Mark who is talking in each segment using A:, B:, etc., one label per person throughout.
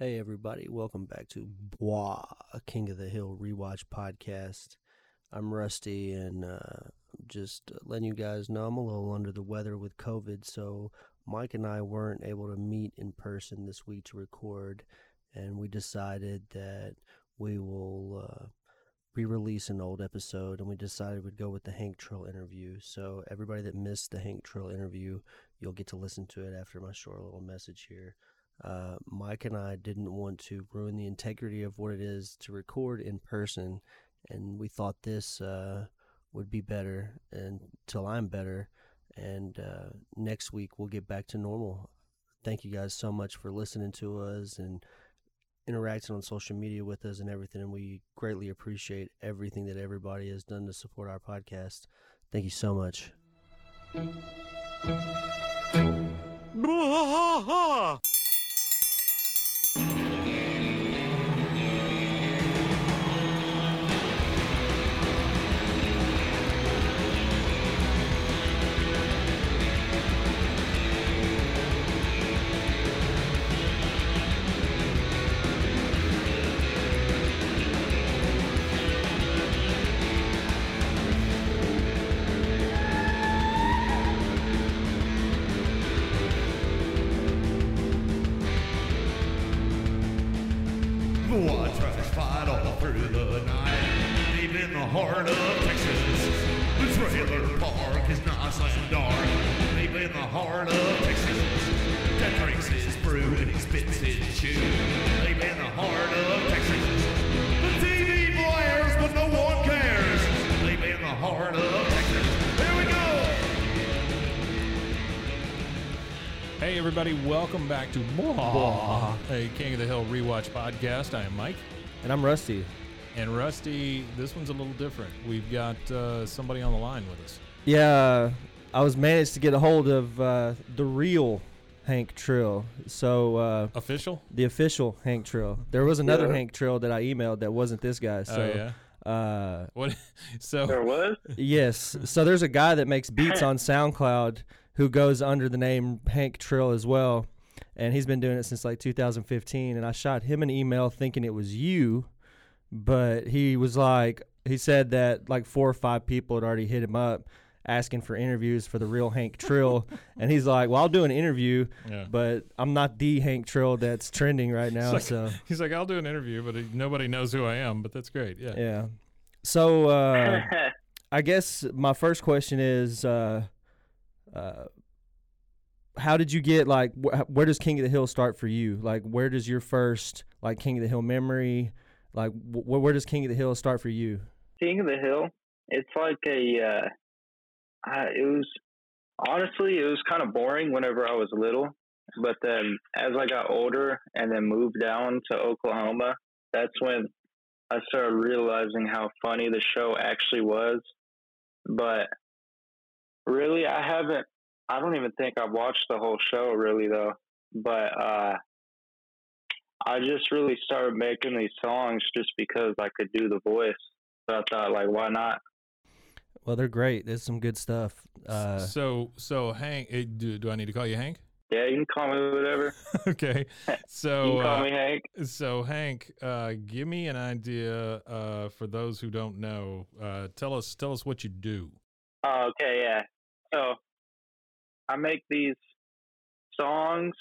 A: Hey everybody, welcome back to Bois, King of the Hill rewatch podcast. I'm Rusty and uh, just letting you guys know I'm a little under the weather with COVID, so Mike and I weren't able to meet in person this week to record, and we decided that we will uh, re-release an old episode, and we decided we'd go with the Hank Trill interview. So everybody that missed the Hank Trill interview, you'll get to listen to it after my short little message here. Uh, Mike and I didn't want to ruin the integrity of what it is to record in person, and we thought this uh, would be better until I'm better. And uh, next week we'll get back to normal. Thank you guys so much for listening to us and interacting on social media with us and everything. And we greatly appreciate everything that everybody has done to support our podcast. Thank you so much.
B: Fight all through the night, deep in the heart of Texas. The trailer park is nice and dark, deep in the heart of Texas. That drinks his brew and he spits his chew, deep in the heart of Texas. The TV blares, but no one cares, deep in the heart of Texas. Here we go.
C: Hey, everybody, welcome back to Blah, a King of the Hill rewatch podcast. I am Mike.
A: And I'm Rusty.
C: And Rusty, this one's a little different. We've got uh, somebody on the line with us.
A: Yeah, I was managed to get a hold of uh, the real Hank Trill. So uh,
C: Official?
A: the official Hank Trill. There was another
D: Yeah.
A: Hank Trill that I emailed that wasn't this guy. So
C: oh, yeah.
A: uh,
C: What? So,
D: There was?
A: yes, so there's a guy that makes beats on SoundCloud who goes under the name Hank Trill as well, and he's been doing it since like 2015. And I shot him an email thinking it was you, but he was like, he said that like four or five people had already hit him up asking for interviews for the real Hank Trill, and he's like, "Well, I'll do an interview,
C: yeah.
A: but I'm not the Hank Trill that's trending right now."
C: like-
A: so
C: He's like, I'll do an interview, but nobody knows who I am, but that's great. Yeah.
A: yeah. So uh, I guess my first question is, uh, uh, how did you get like wh- where does King of the Hill start for you? Like where does your first like King of the Hill memory? Like wh- where does King of the Hill start for you?
D: King of the Hill. It's like a. Uh, I, it was honestly it was kind of boring whenever I was little, but then as I got older and then moved down to Oklahoma, that's when I started realizing how funny the show actually was. But really, I haven't. I don't even think I've watched the whole show really though. But uh, I just really started making these songs just because I could do the voice. So I thought, like, why not?
A: Well, they're great. There's some good stuff. Uh,
C: so, so Hank, eh, do, do I need to call you Hank?
D: Yeah, you can call me whatever.
C: okay.
D: You
C: So,
D: can call
C: uh,
D: me Hank.
C: so Hank, uh, give me an idea uh, for those who don't know. Uh, tell us, tell us what you do.
D: Oh, okay, yeah. So I make these songs,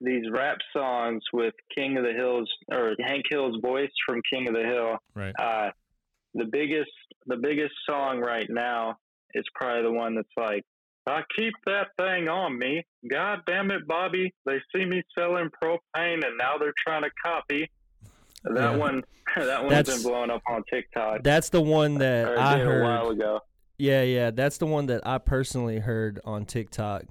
D: these rap songs with King of the Hills or Hank Hill's voice from King of the Hill.
C: Right.
D: Uh, the biggest, the biggest song right now is probably the one that's like, I keep that thing on me. God damn it, Bobby. They see me selling propane and now they're trying to copy. That
C: Yeah.
D: one, that one's
A: That's-
D: been blowing up on TikTok.
A: that's the one that I
D: did a while ago.
A: Yeah, yeah, that's the one that I personally heard on TikTok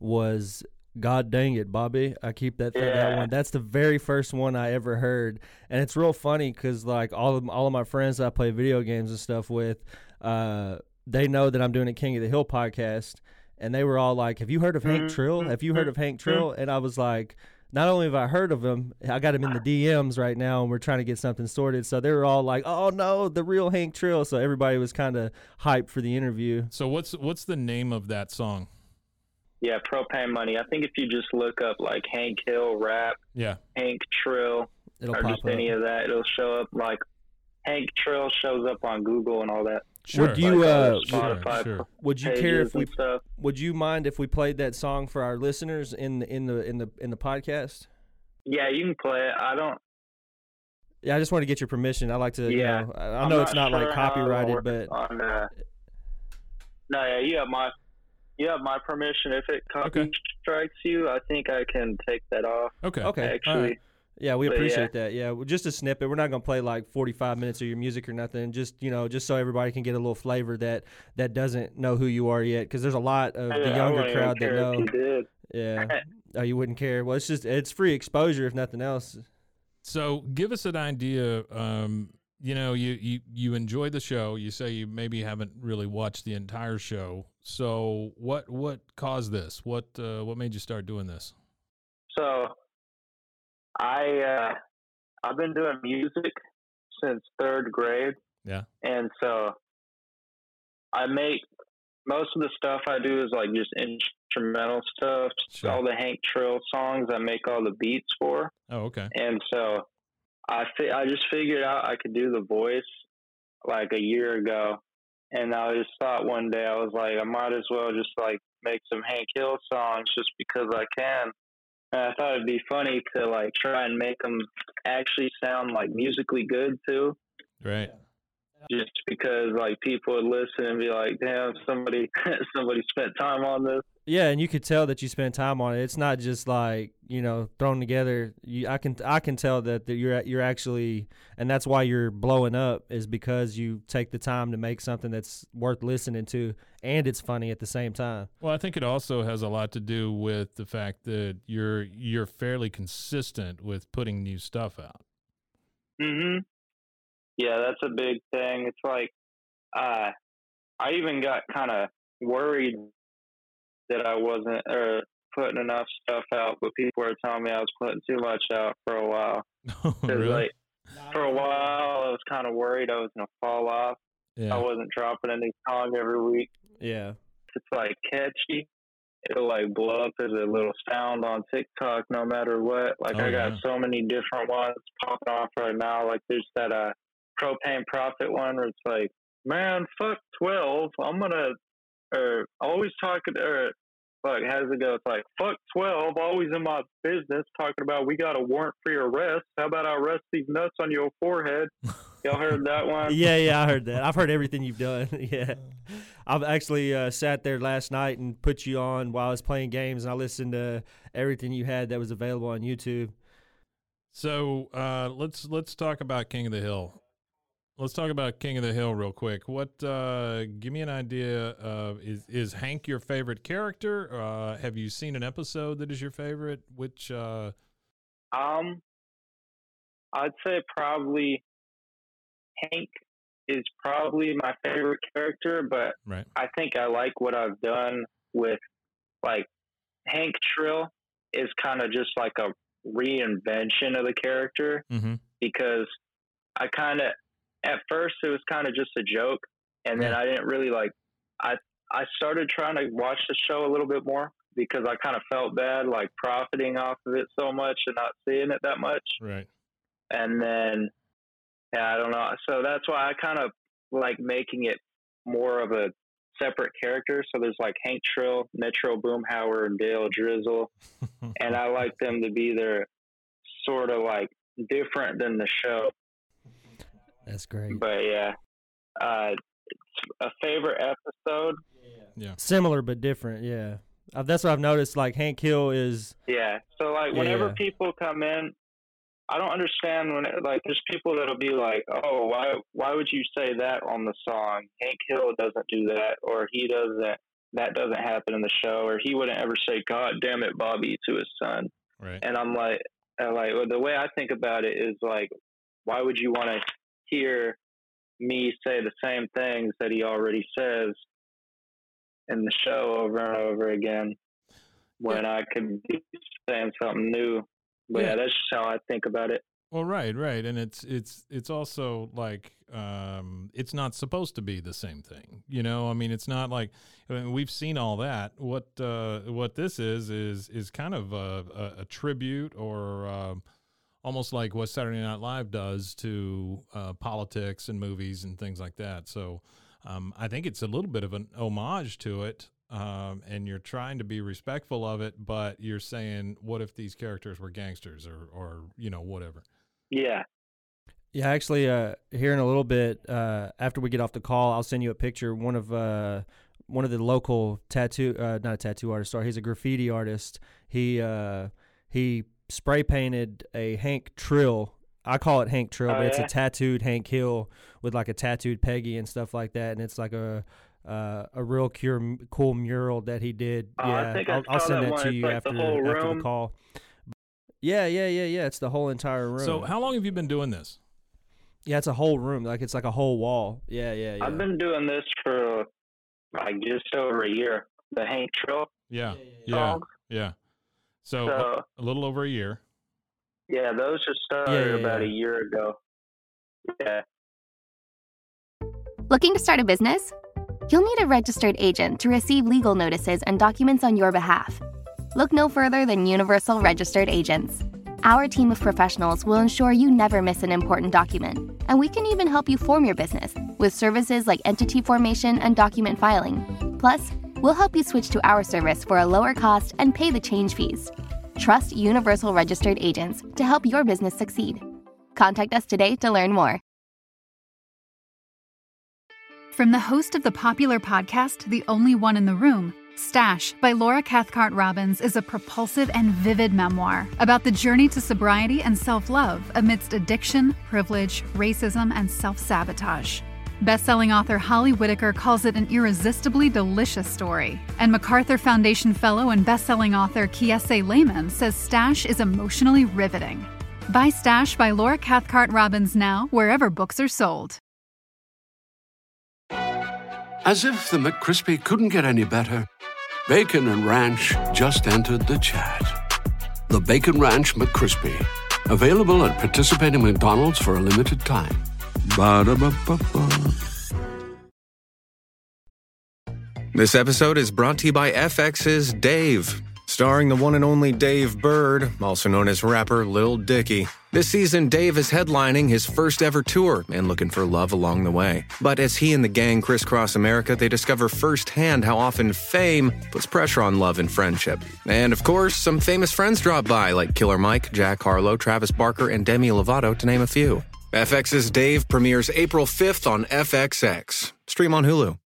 A: was God dang it, Bobby! I keep that thing, that one. That's the very first one I ever heard, and it's real funny because like all of all of my friends I play video games and stuff with, uh, they know that I'm doing a King of the Hill podcast, and they were all like, "Have you heard of Hank mm-hmm. Trill? Have you heard mm-hmm. of Hank Trill?" Mm-hmm. And I was like. Not only have I heard of him, I got him in the DMs right now, and we're trying to get something sorted. So they were all like, "Oh no, the real Hank Trill!" So everybody was kind of hyped for the interview.
C: So what's what's the name of that song?
D: Yeah, propane money. I think if you just look up like Hank Hill rap,
C: Yeah.
D: Hank Trill,
A: It'll
D: or
A: pop
D: just
A: up.
D: any of that, it'll show up. Like Hank Trill shows up on Google and all that.
C: Sure.
A: Would you,
D: Like,
A: uh,
D: all Spotify
C: sure, sure.
A: Would you care if we. Would you mind if we played that song for our listeners in the in the in the in the podcast?
D: Yeah, you can play it. I don't.
A: Yeah, I just want to get your permission. I like to. you
D: Yeah.
A: know, I, I
D: I'm
A: know it's not
D: sure
A: like copyrighted, but
D: on, uh, no, yeah, you have my you have my permission. If it copy
C: Okay.
D: strikes you, I think I can take that off.
C: Okay.
A: okay,
D: Actually,
A: right. Yeah, we
D: But, yeah.
A: appreciate that. Yeah, just a snippet. We're not gonna play like forty-five minutes of your music or nothing. Just you know, just so everybody can get a little flavor that that doesn't know who you are yet, because there's a lot of
D: I-
A: the younger
D: wouldn't
A: crowd that know.
D: If you did.
A: Yeah. Oh, you wouldn't care. Well, it's just it's free exposure if nothing else.
C: So give us an idea. Um, you know, you, you you enjoy the show. You say you maybe haven't really watched the entire show. So what what caused this? What uh, what made you start doing this?
D: So, I uh, I've been doing music since third grade.
C: Yeah.
D: And so, I make most of the stuff I do is like just instrumental stuff.
C: Sure.
D: All the Hank Trill songs I make all the beats for.
C: Oh, okay.
D: And so, I fi- I just figured out I could do the voice like a year ago. And I just thought one day I was like, I might as well just like make some Hank Hill songs just because I can. I thought it'd be funny to like try and make them actually sound like musically good too,
C: Right.
D: Just because like people would listen and be like, "Damn, somebody somebody spent time on this."
A: Yeah, and you could tell that you spent time on it. It's not just like you know thrown together. You, I can I can tell that, that you're you're actually, and that's why you're blowing up is because you take the time to make something that's worth listening to, and it's funny at the same time.
C: Well, I think it also has a lot to do with the fact that you're you're fairly consistent with putting new stuff out.
D: hmm Yeah, that's a big thing. It's like, uh, I even got kind of worried that I wasn't uh, putting enough stuff out, but people were telling me I was putting too much out for a while.
C: really?
D: like, for a while, I was kind of worried I was gonna fall off.
C: Yeah.
D: I wasn't dropping a new song every week.
A: Yeah,
D: It's like catchy. It'll like blow up as a little sound on TikTok no matter what. Like
C: Oh,
D: I got
C: yeah.
D: so many different ones popping off right now. Like there's that uh propane profit one where it's like, man, fuck twelve. I'm gonna or always talking or fuck, how does it go? It's like fuck twelve, always in my business talking about we got a warrant for your arrest. How about I arrest these nuts on your forehead? Y'all heard that one?
A: yeah, yeah. I heard that. I've heard everything you've done. yeah, I've actually uh, sat there last night and put you on while I was playing games, and I listened to everything you had that was available on YouTube.
C: So uh, let's let's talk about King of the Hill. Let's talk about King of the Hill real quick. What? Uh, give me an idea of is is Hank your favorite character? Uh, have you seen an episode that is your favorite? Which? Uh,
D: Um, I'd say probably Hank is probably my favorite character, but
C: right.
D: I think I like what I've done with like Hank Trill is kind of just like a reinvention of the character
C: Mm-hmm.
D: because I kind of at first it was kind of just a joke, and then. I didn't really like I I started trying to watch the show a little bit more because I kind of felt bad like profiting off of it so much and not seeing it that much,
C: Right.
D: and then yeah I don't know so that's why I kind of like making it more of a separate character. So there's like Hank Trill, Metro Boomhauer, and Dale Drizzle, and I like them to be there, sort of like different than the show.
A: That's great.
D: But yeah, uh, it's a favorite episode. Yeah.
A: Similar but different. Yeah, uh, that's what I've noticed. Like Hank Hill is.
D: Yeah. So like whenever
A: Yeah.
D: people come in, I don't understand when it, like there's people that'll be like, oh, why why would you say that on the song? Hank Hill doesn't do that, or he doesn't that doesn't happen in the show, or he wouldn't ever say "God damn it, Bobby" to his son.
C: Right.
D: And I'm like, I like well, the way I think about it is like, why would you want to hear me say the same things that he already says in the show over and over again when I could be saying something new? But yeah.
C: Yeah.
D: that's just how I think about it.
C: Well, right, right, and it's it's it's also like um, it's not supposed to be the same thing, you know. I mean, it's not like I mean, we've seen all that. What uh, what this is is is kind of a, a, a tribute or um, almost like what Saturday Night Live does to uh, politics and movies and things like that. So um, I think it's a little bit of an homage to it. Um, and you're trying to be respectful of it, but you're saying, what if these characters were gangsters or, or you know, whatever.
D: Yeah.
A: Yeah, actually, uh, here in a little bit, uh, after we get off the call, I'll send you a picture. One of uh, one of the local tattoo, uh, not a tattoo artist, sorry, he's a graffiti artist. He uh, he spray painted a Hank Trill. I call it Hank Trill,
D: Oh,
A: but it's a tattooed Hank Hill with like a tattooed Peggy and stuff like that, and it's like a uh, a real cure, cool mural that he did.
D: I
A: yeah,
D: think I
A: I'll, I'll send
D: that
A: that to you
D: like the
A: after
D: whole
A: after the call. Yeah, yeah, yeah, yeah. It's the whole entire room.
C: So how long have you been doing this?
A: Yeah, it's a whole room. Like it's like a whole wall. Yeah, yeah, yeah.
D: I've been doing this for like just over a year. The Hank Trill
C: Yeah, yeah,
D: songs.
C: yeah. So, a-
D: So
C: a little over a year.
D: yeah, those just started
A: Yeah, yeah,
D: about
A: yeah.
D: a year ago. Yeah.
E: Looking to start a business? You'll need a registered agent to receive legal notices and documents on your behalf. Look no further than Universal Registered Agents. Our team of professionals will ensure you never miss an important document, and we can even help you form your business with services like entity formation and document filing. Plus, we'll help you switch to our service for a lower cost and pay the change fees. Trust Universal Registered Agents to help your business succeed. Contact us today to learn more.
F: From the host of the popular podcast, The Only One in the Room, Stash by Laura Cathcart Robbins is a propulsive and vivid memoir about the journey to sobriety and self love amidst addiction, privilege, racism, and self sabotage. Best-selling author Holly Whitaker calls it an irresistibly delicious story, and MacArthur Foundation fellow and best-selling author Kiese Laymon says Stash is emotionally riveting. Buy Stash by Laura Cathcart Robbins now wherever books are sold.
G: As if the McCrispy couldn't get any better, Bacon and Ranch just entered the chat. The Bacon Ranch McCrispy, available at participating McDonald's for a limited time. Ba-da-ba-ba-ba.
H: This episode is brought to you by FX's Dave, starring the one and only Dave Burd, also known as rapper Lil Dicky. This season, Dave is headlining his first ever tour and looking for love along the way. But as he and the gang crisscross America, they discover firsthand how often fame puts pressure on love and friendship. And of course, some famous friends drop by, like Killer Mike, Jack Harlow, Travis Barker, and Demi Lovato, to name a few. FX's Dave premieres April 5th on FXX. Stream on Hulu.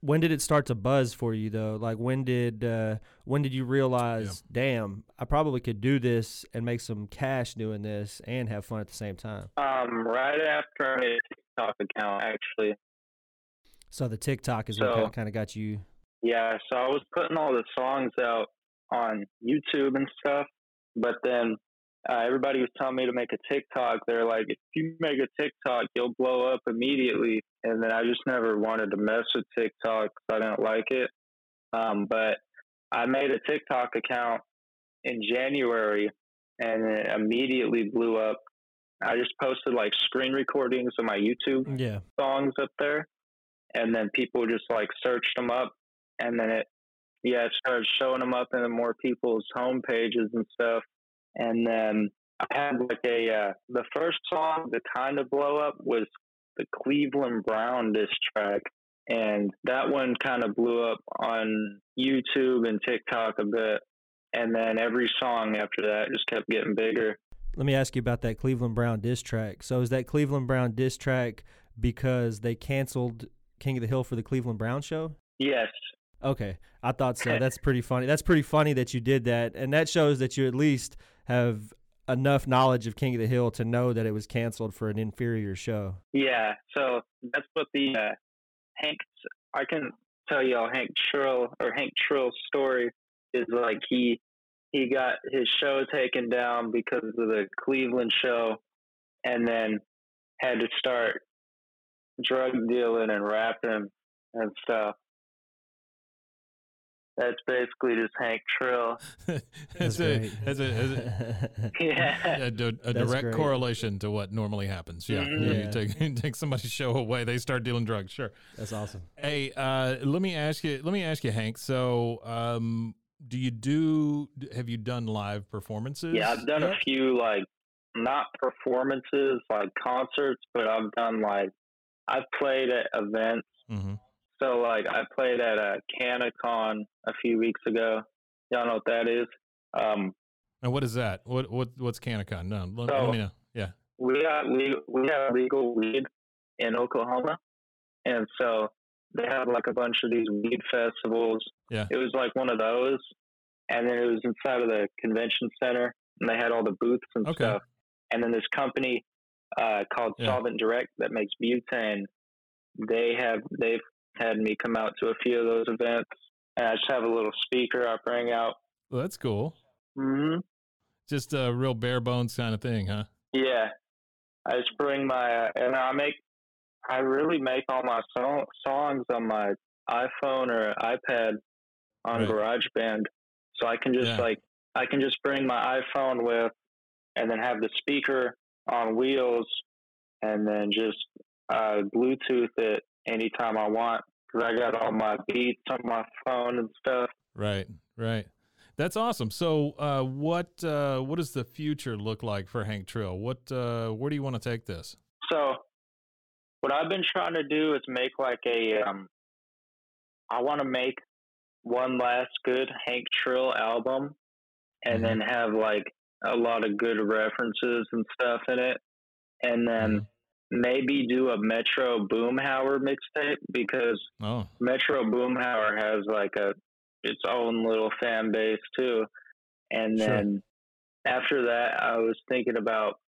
A: when did it start to buzz for you though? Like when did uh, when did you realize, damn, I probably could do this and make some cash doing this and have fun at the same time?
D: Um, right after I made a TikTok account, actually.
A: So the TikTok is what
D: So-
A: kind of, kind of got you.
D: Yeah, so I was putting all the songs out on YouTube and stuff, but then uh, everybody was telling me to make a TikTok. They're like, if you make a TikTok, you'll blow up immediately. And then I just never wanted to mess with TikTok 'cause I didn't like it. Um, but I made a TikTok account in January and it immediately blew up. I just posted like screen recordings of my YouTube
A: Yeah.
D: songs up there, and then people just like searched them up, and then it, yeah, it started showing them up in more people's home pages and stuff. And then I had like a uh, the first song to kind of blow up was the Cleveland Brown diss track, and that one kind of blew up on YouTube and TikTok a bit. And then every song after that just kept getting bigger.
A: Let me ask you about that Cleveland Brown diss track. So is that Cleveland Brown diss track because they canceled King of the Hill for the Cleveland Brown show?
D: Yes,
A: Okay, I thought so. That's pretty funny. That's pretty funny that you did that, and that shows that you at least have enough knowledge of King of the Hill to know that it was canceled for an inferior show.
D: Yeah, so that's what the uh, Hank. I can tell y'all Hank Trill or Hank Trill's story is like he he got his show taken down because of the Cleveland show, and then had to start drug dealing and rapping and stuff. That's basically just Hank Trill.
C: That's
A: That's
C: a, that's a, that's a,
D: yeah.
C: a, di- a
A: That's
C: direct
A: great.
C: correlation to what normally happens. Yeah,
D: Mhm.
C: You take you take somebody's show away, they start dealing drugs. Sure.
A: That's awesome.
C: Hey, uh, let me ask you. Let me ask you, Hank. So, um, do you do? Have you done live performances?
D: Yeah, I've done a few like not performances like concerts, but I've done like I've played at events.
C: Mhm.
D: So like I played at a CannaCon a few weeks ago. Y'all know what that is? Um,
C: And what is that? What what what's CannaCon? No, let, let me know. Yeah.
D: we got legal, we have legal weed in Oklahoma, and so they had like a bunch of these weed festivals.
C: Yeah.
D: it was like one of those, and then it was inside of the convention center, and they had all the booths and
C: Okay.
D: stuff. And then this company uh, called
C: Yeah.
D: Solvent Direct that makes butane, they have they've had me come out to a few of those events, and I just have a little speaker I bring out.
C: Well, that's cool.
D: hmm
C: Just a real bare bones kind of thing, huh?
D: Yeah, I just bring my uh, and I make I really make all my song, songs on my iPhone or iPad on
C: Right.
D: GarageBand, so I can just
C: Yeah.
D: like I can just bring my iPhone with, and then have the speaker on wheels, and then just uh, Bluetooth it anytime I want because I got all my beats on my phone and stuff.
C: Right, right. That's awesome. So, uh, what uh, what does the future look like for Hank Trill? What uh, where do you want to take this?
D: So, what I've been trying to do is make like a. Um, I want to make one last good Hank Trill album, and
C: Mhm.
D: then have like a lot of good references and stuff in it, and then
C: Mhm.
D: Maybe do a Metro Boomhauer mixtape because
C: Oh,
D: Metro Boomhauer has like a its own little fan base too. And
C: Sure.
D: then after that, I was thinking about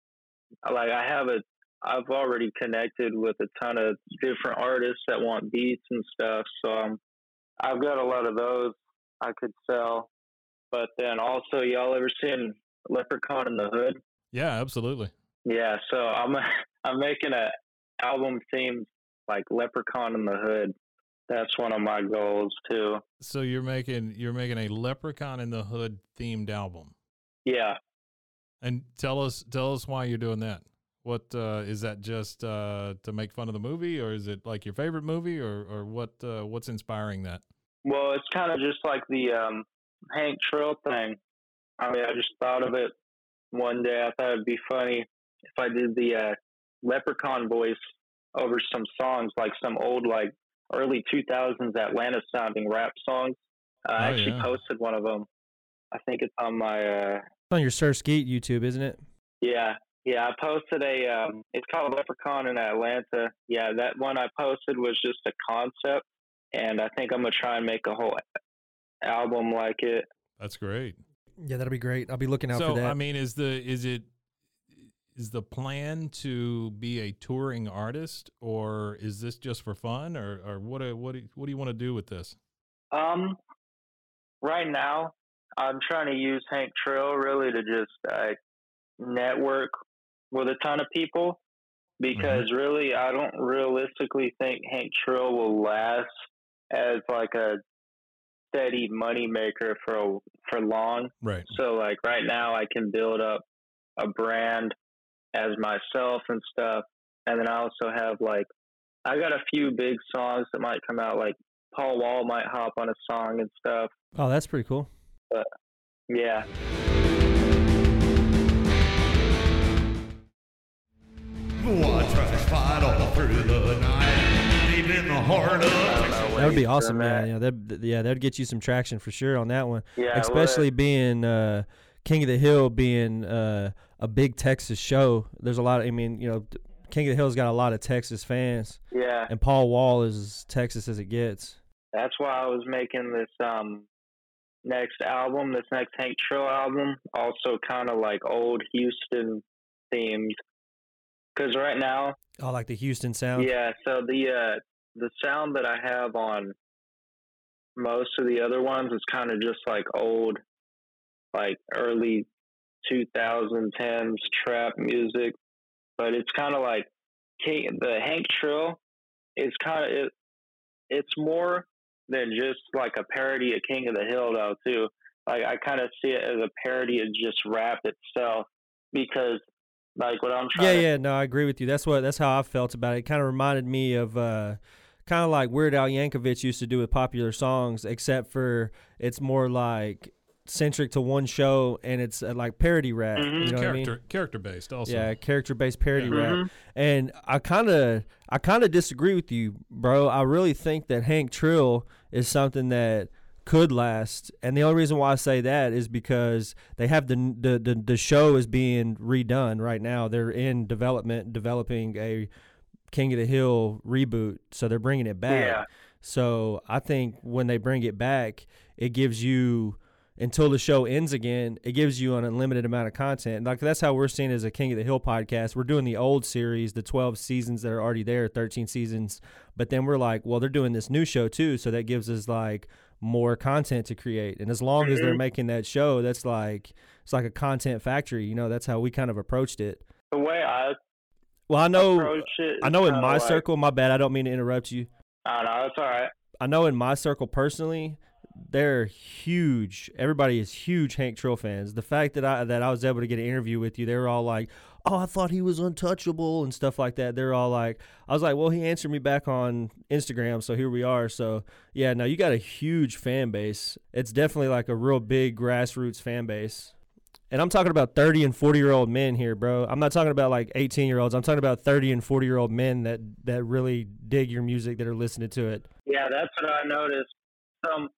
D: like I have a I've already connected with a ton of different artists that want beats and stuff. So um, I've got a lot of those I could sell. But then also, y'all ever seen Leprechaun in the Hood?
C: yeah, absolutely.
D: Yeah. So I'm I'm making a album themed like Leprechaun in the Hood. That's one of my goals too.
C: So you're making you're making a Leprechaun in the Hood themed album,
D: Yeah.
C: and tell us tell us why you're doing that. What uh, is that? Just uh, to make fun of the movie, or is it like your favorite movie, or or what? Uh, what's inspiring that?
D: Well, it's kind of just like the um, Hank Trill thing. I mean, I just thought of it one day. I thought it'd be funny if I did the uh, Leprechaun voice over some songs, like some old, like early 2000s Atlanta sounding rap songs. Uh, I
C: Oh,
D: actually
C: yeah.
D: posted one of them. I think it's on my, uh,
A: It's on your Sir Skeet YouTube, isn't it?
D: yeah, yeah. I posted a, um, it's called Leprechaun in Atlanta. Yeah, that one I posted was just a concept. And I think I'm going to try and make a whole album like it.
C: That's great.
A: Yeah, that'll be great. I'll be looking out
C: so
A: for that.
C: I mean, is the is it is the plan to be a touring artist, or is this just for fun, or or what do, what do, what do you want to do with this?
D: Um, right now, I'm trying to use Hank Trill really to just uh, network with a ton of people because really, I don't realistically think Hank Trill will last as like a steady money maker for a, for long.
C: Right.
D: So like right now, I can build up a brand as myself and stuff, and then I also have like I got a few big songs that might come out like Paul Wall might hop on a song and stuff.
A: oh, that's pretty cool.
D: Yeah.
B: Watch us fight all through the night, deep in the heart of Texas.
A: That would be awesome.
D: so
A: Yeah,
D: that-
A: yeah, that yeah, that'd get you some traction for sure on that one.
D: Yeah,
A: Especially being uh, King of the Hill being uh, a big Texas show. There's a lot. Of, I mean, you know, King of the Hill's got a lot of Texas fans,
D: Yeah.
A: and Paul Wall is as Texas as it gets.
D: That's why I was making this um next album, this next Hank Trill album, also kind of like old Houston themed. Because right now,
A: Oh, like the Houston sound.
D: yeah. So the uh, the sound that I have on most of the other ones is kind of just like old, like early 2010s trap music, but it's kind of like the Hank Trill is kind of it, it's more than just like a parody of King of the Hill though too. Like I kind of see it as a parody of just rap itself because like what I'm trying.
A: Yeah,
D: to,
A: yeah, no, I agree with you. That's what that's how I felt about it. It kind of reminded me of uh, kind of like Weird Al Yankovic used to do with popular songs, except for it's more like centric to one show and it's uh, like parody rap.
D: Mhm.
A: You know what I mean?
C: character character based also.
A: Yeah, character based parody rap.
D: Mhm.
A: And I kind of I kind of disagree with you, bro. I really think that Hank Trill is something that could last. And the only reason why I say that is because they have the the the, the show is being redone right now. They're in development developing a King of the Hill reboot, so they're bringing it back.
D: Yeah.
A: So I think when they bring it back, it gives you until the show ends again, it gives you an unlimited amount of content. Like that's how we're seeing as a King of the Hill podcast. We're doing the old series, the 12 seasons that are already there, 13 seasons. But then we're like, well, they're doing this new show too, so that gives us like more content to create. And as long as they're
D: Mhm.
A: making that show, that's like it's like a content factory, you know, that's how we kind of approached it.
D: the way I
A: Well, I know
D: approach it,
A: I know in my
D: like,
A: circle, my bad, I don't mean to interrupt you.
D: I know. It's all right.
A: I know in my circle personally, they're huge. Everybody is huge Hank Trill fans. The fact that I that I was able to get an interview with you, they were all like, "Oh, I thought he was untouchable" and stuff like that. They're all like, I was like, "Well, he answered me back on Instagram, so here we are." So yeah, no, you got a huge fan base. It's definitely like a real big grassroots fan base. And I'm talking about 30 and 40 year old men here, bro. I'm not talking about like 18 year olds. I'm talking about 30 and 40 year old men that that really dig your music, that are listening to it.
D: Yeah, that's what I noticed. Um,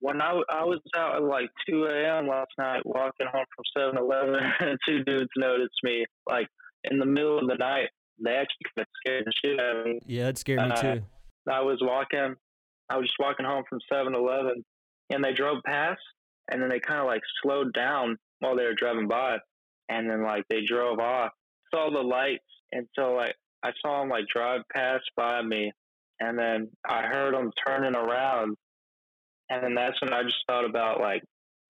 D: when I, I was out at like 2 a.m. last night walking home from 7 Eleven, two dudes noticed me like in the middle of the night. They actually scared the shit out of me.
A: Yeah, it scared me
D: Uh,
A: too.
D: I was walking, I was just walking home from 7 Eleven, and they drove past, and then they kind of like slowed down while they were driving by, and then like they drove off. Saw the lights, and so like I saw them like drive past by me, and then I heard them turning around, and then that's when I just thought about like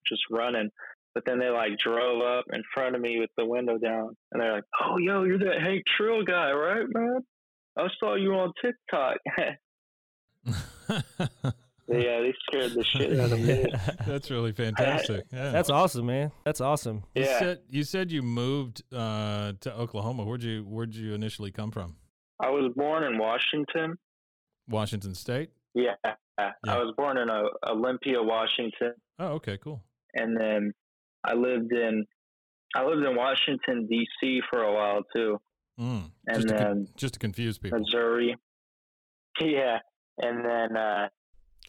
D: just running. But then they like drove up in front of me with the window down, and they're like, "Oh, yo, you're that Hank Trill guy, right, man? I saw you on TikTok." yeah, they scared the shit out of me.
C: That's really fantastic. Yeah.
A: That's awesome, man. That's awesome.
C: You
D: Yeah.
C: said you said you moved uh, to Oklahoma. Where'd you Where'd you initially come from?
D: I was born in Washington.
C: Washington State.
D: Yeah,
C: Yeah.
D: I was born in uh, Olympia, Washington,
C: Oh, okay, cool.
D: and then I lived in I lived in Washington D.C. for a while too,
C: Mm.
D: and
C: just, to con-
D: then
C: just to confuse people.
D: Missouri. Yeah, and then uh,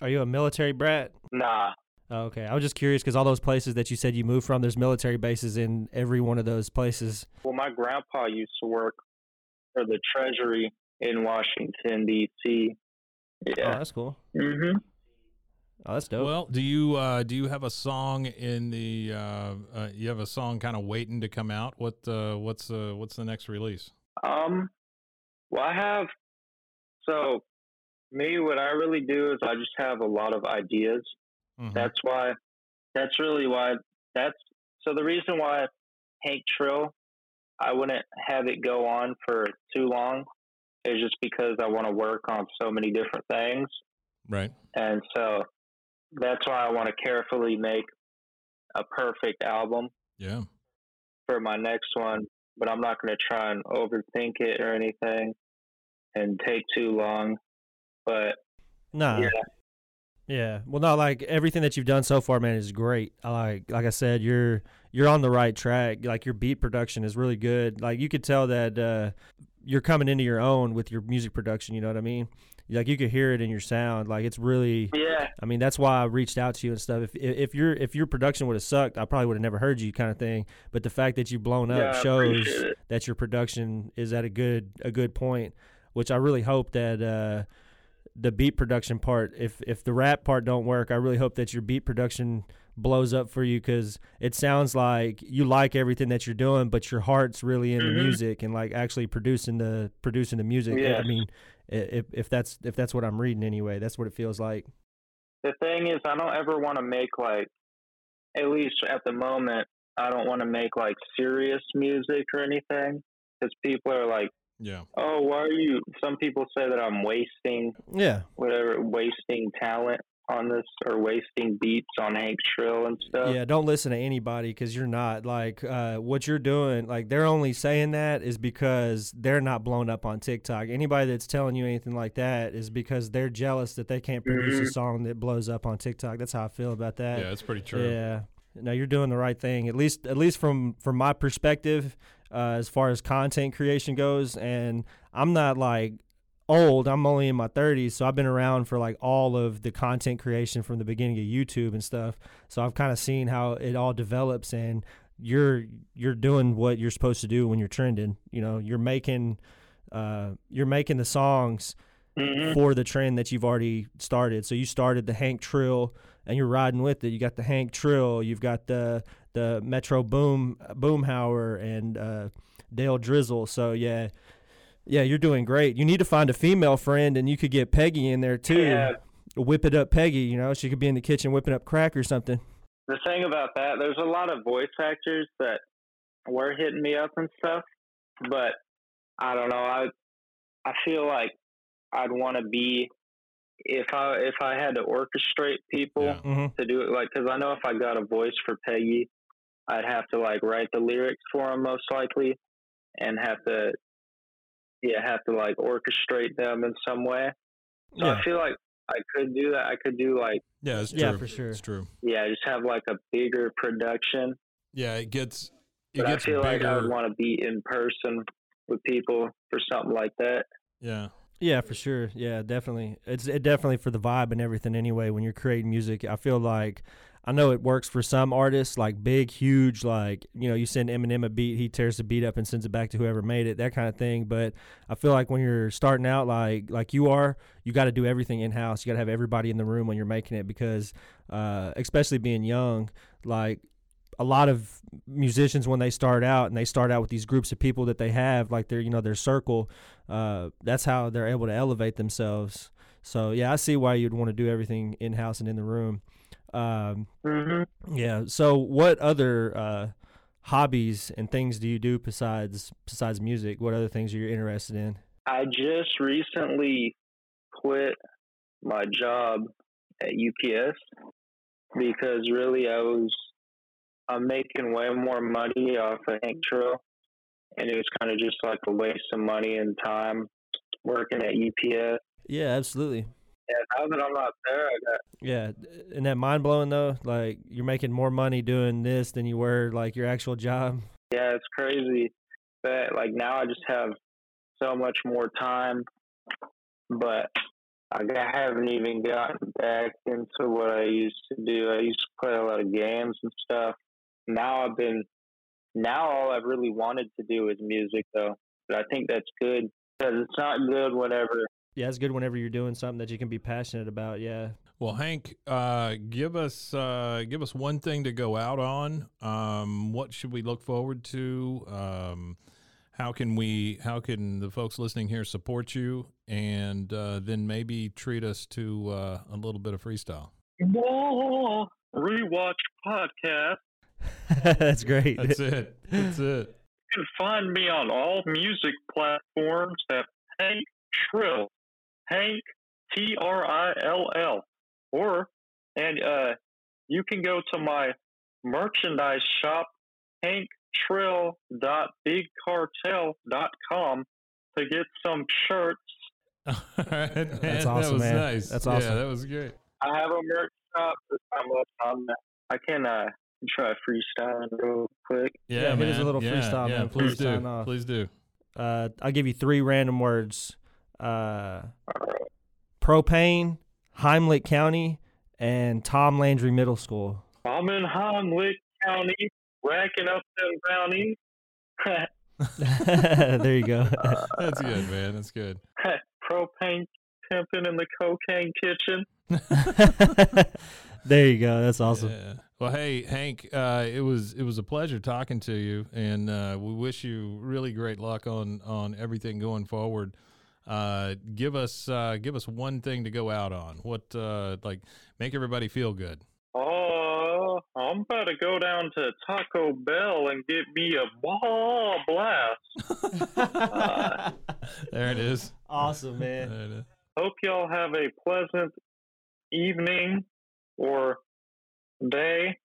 A: Are you a military brat?
D: nah,
A: Oh, okay. I was just curious because all those places that you said you moved from, there's military bases in every one of those places.
D: well, my grandpa used to work for the Treasury in Washington D.C.
A: Oh,
D: Yeah.
A: that's cool.
D: hmm
A: Oh, that's dope.
C: Well, do you uh, do you have a song in the uh, uh, you have a song kind of waiting to come out? What uh, what's uh, what's the next release?
D: Um, well, I have. So, me, what I really do is I just have a lot of ideas.
C: Mhm.
D: That's why. That's really why. That's so the reason why Hank Trill, I wouldn't have it go on for too long, is just because I want to work on so many different things,
C: right.
D: and so that's why I want to carefully make a perfect album
C: Yeah.
D: for my next one, but I'm not going to try and overthink it or anything and take too long. But
A: nah.
D: yeah,
A: Yeah. Well, no, like everything that you've done so far, man, is great. I like, like I said, you're you're on the right track. Like your beat production is really good. Like you could tell that uh, you're coming into your own with your music production. You know what I mean? Like you could hear it in your sound. Like it's really.
D: yeah,
A: I mean, that's why I reached out to you and stuff. If if your if your production would have sucked, I probably would have never heard you, kind of thing. But the fact that you've blown up
D: Yeah,
A: shows that your production is at a good a good point. Which I really hope that uh, the beat production part, if if the rap part don't work, I really hope that your beat production blows up for you because it sounds like you like everything that you're doing, but your heart's really in the
D: Mhm.
A: music and like actually producing the producing the music. Yeah.
D: I
A: mean, if if that's if that's what I'm reading anyway, that's what it feels like.
D: the thing is, I don't ever want to make like, at least at the moment, I don't want to make like serious music or anything because people are like,
C: Yeah.
D: oh, why are you? Some people say that I'm wasting
A: Yeah.
D: whatever, wasting talent on this or wasting beats on Hank Trill and stuff.
A: Yeah, don't listen to anybody because you're not like uh, what you're doing. Like they're only saying that is because they're not blown up on TikTok. Anybody that's telling you anything like that is because they're jealous that they can't produce a
D: Mhm.
A: song that blows up on TikTok. That's how I feel about that.
C: Yeah, it's pretty true.
A: Yeah. No, you're doing the right thing. At least, at least from from my perspective, uh, as far as content creation goes. And I'm not like old. I'm only in my 30s, so I've been around for like all of the content creation from the beginning of YouTube and stuff. So I've kind of seen how it all develops, and you're you're doing what you're supposed to do when you're trending. You know, you're making uh, you're making the songs
D: Mhm.
A: for the trend that you've already started. So you started the Hank Trill and you're riding with it. You got the Hank Trill, you've got the the Metro Boom Boomhauer and uh, Dale Drizzle. So yeah, yeah, you're doing great. You need to find a female friend, and you could get Peggy in there too.
D: Yeah.
A: Whip it up, Peggy. You know, she could be in the kitchen whipping up crack or something.
D: the thing about that, there's a lot of voice actors that were hitting me up and stuff, but I don't know. I I feel like I'd want to be if I if I had to orchestrate people
C: Yeah.
A: hmm
D: to do it, like because I know if I got a voice for Peggy, I'd have to like write the lyrics for him most likely, and have to yeah have to like orchestrate them in some way. So
A: Yeah.
D: I feel like I could do that. I could do like
C: Yeah, it's true.
A: Yeah, for sure.
C: It's true.
D: yeah, just have like a bigger production.
C: Yeah, it gets it
D: But I
C: gets
D: feel like I would
C: bigger.
D: want to be in person with people for something like that.
C: yeah.
A: Yeah, for sure. Yeah, definitely. It's it definitely for the vibe and everything. Anyway, when you're creating music, I feel like I know it works for some artists, like big, huge, like you know, you send Eminem a beat, he tears the beat up and sends it back to whoever made it, that kind of thing. But I feel like when you're starting out, like like you are, you got to do everything in house. You got to have everybody in the room when you're making it because, uh, especially being young, like a lot of musicians when they start out and they start out with these groups of people that they have like their you know their circle uh, that's how they're able to elevate themselves so yeah i see why you'd want to do everything in house and in the room um,
D: Mm-hmm.
A: yeah so what other uh, hobbies and things do you do besides besides music what other things are you interested in
D: I just recently quit my job at UPS because really I was I'm making way more money off of Hank Trill, and it was kind of just like a waste of money and time working at UPS.
A: yeah absolutely
D: And now that I'm not there, I got
A: yeah and that mind-blowing though like you're making more money doing this than you were like your actual job
D: Yeah, it's crazy. But like now I just have so much more time, but I haven't even gotten back into what I used to do. I used to play a lot of games and stuff. Now I've been, now all I've really wanted to do is music though. But I think that's good because it's not good whenever
A: yeah it's good whenever you're doing something that you can be passionate about yeah
C: Well, Hank, uh, give us uh, give us one thing to go out on. Um, what should we look forward to? Um, how can we? How can the folks listening here support you? And uh, then maybe treat us to uh, a little bit of freestyle.
D: Whoa, rewatch podcast.
A: that's great
C: That's it. That's it.
D: You can find me on all music platforms at Hank Trill. Hank T R I L L. Or and uh you can go to my merchandise shop, hanktrill.bigcartel.com to get some shirts.
C: All right, man.
A: That's
C: That
A: awesome,
C: was
A: man.
C: nice.
A: That's
C: Yeah,
A: awesome.
C: that was great.
D: I have a merch shop but I'm up on that. I can uh try freestyling real quick.
C: Yeah,
A: Yeah, hit
C: man.
A: us a little
C: yeah,
A: freestyle,
C: yeah,
A: man, before
C: Please
A: we
C: do.
A: sign.
C: Please do.
A: uh, i'll give you three random words uh, propane heimlich county and tom landry middle school
D: I'm in Heimlich County racking up them bounties.
A: there you go
C: That's good, man. That's good.
D: propane pimping in the cocaine kitchen.
A: there you go that's awesome
C: Yeah. Well, hey Hank, uh, it was it was a pleasure talking to you, and uh, we wish you really great luck on on everything going forward. Uh, give us uh, give us one thing to go out on. What uh, like make everybody feel good.
D: Oh, I'm about to go down to Taco Bell and get me a Baja Blast. Uh,
C: There it is.
A: awesome, man.
C: There it is.
D: hope y'all have a pleasant evening or day,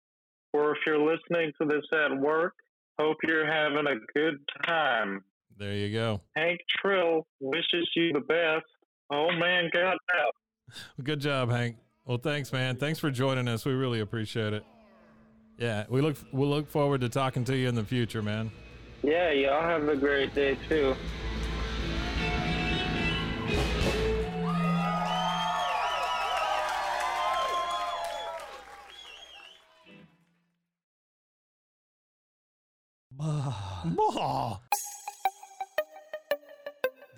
D: or if you're listening to this at work, hope you're having a good time.
C: There you go.
D: Hank Trill wishes you the best. Oh man, got out.
C: Good job, Hank. Well, thanks, man. Thanks for joining us. We really appreciate it. Yeah, we look we'll look forward to talking to you in the future, man.
D: Yeah, y'all have a great day too.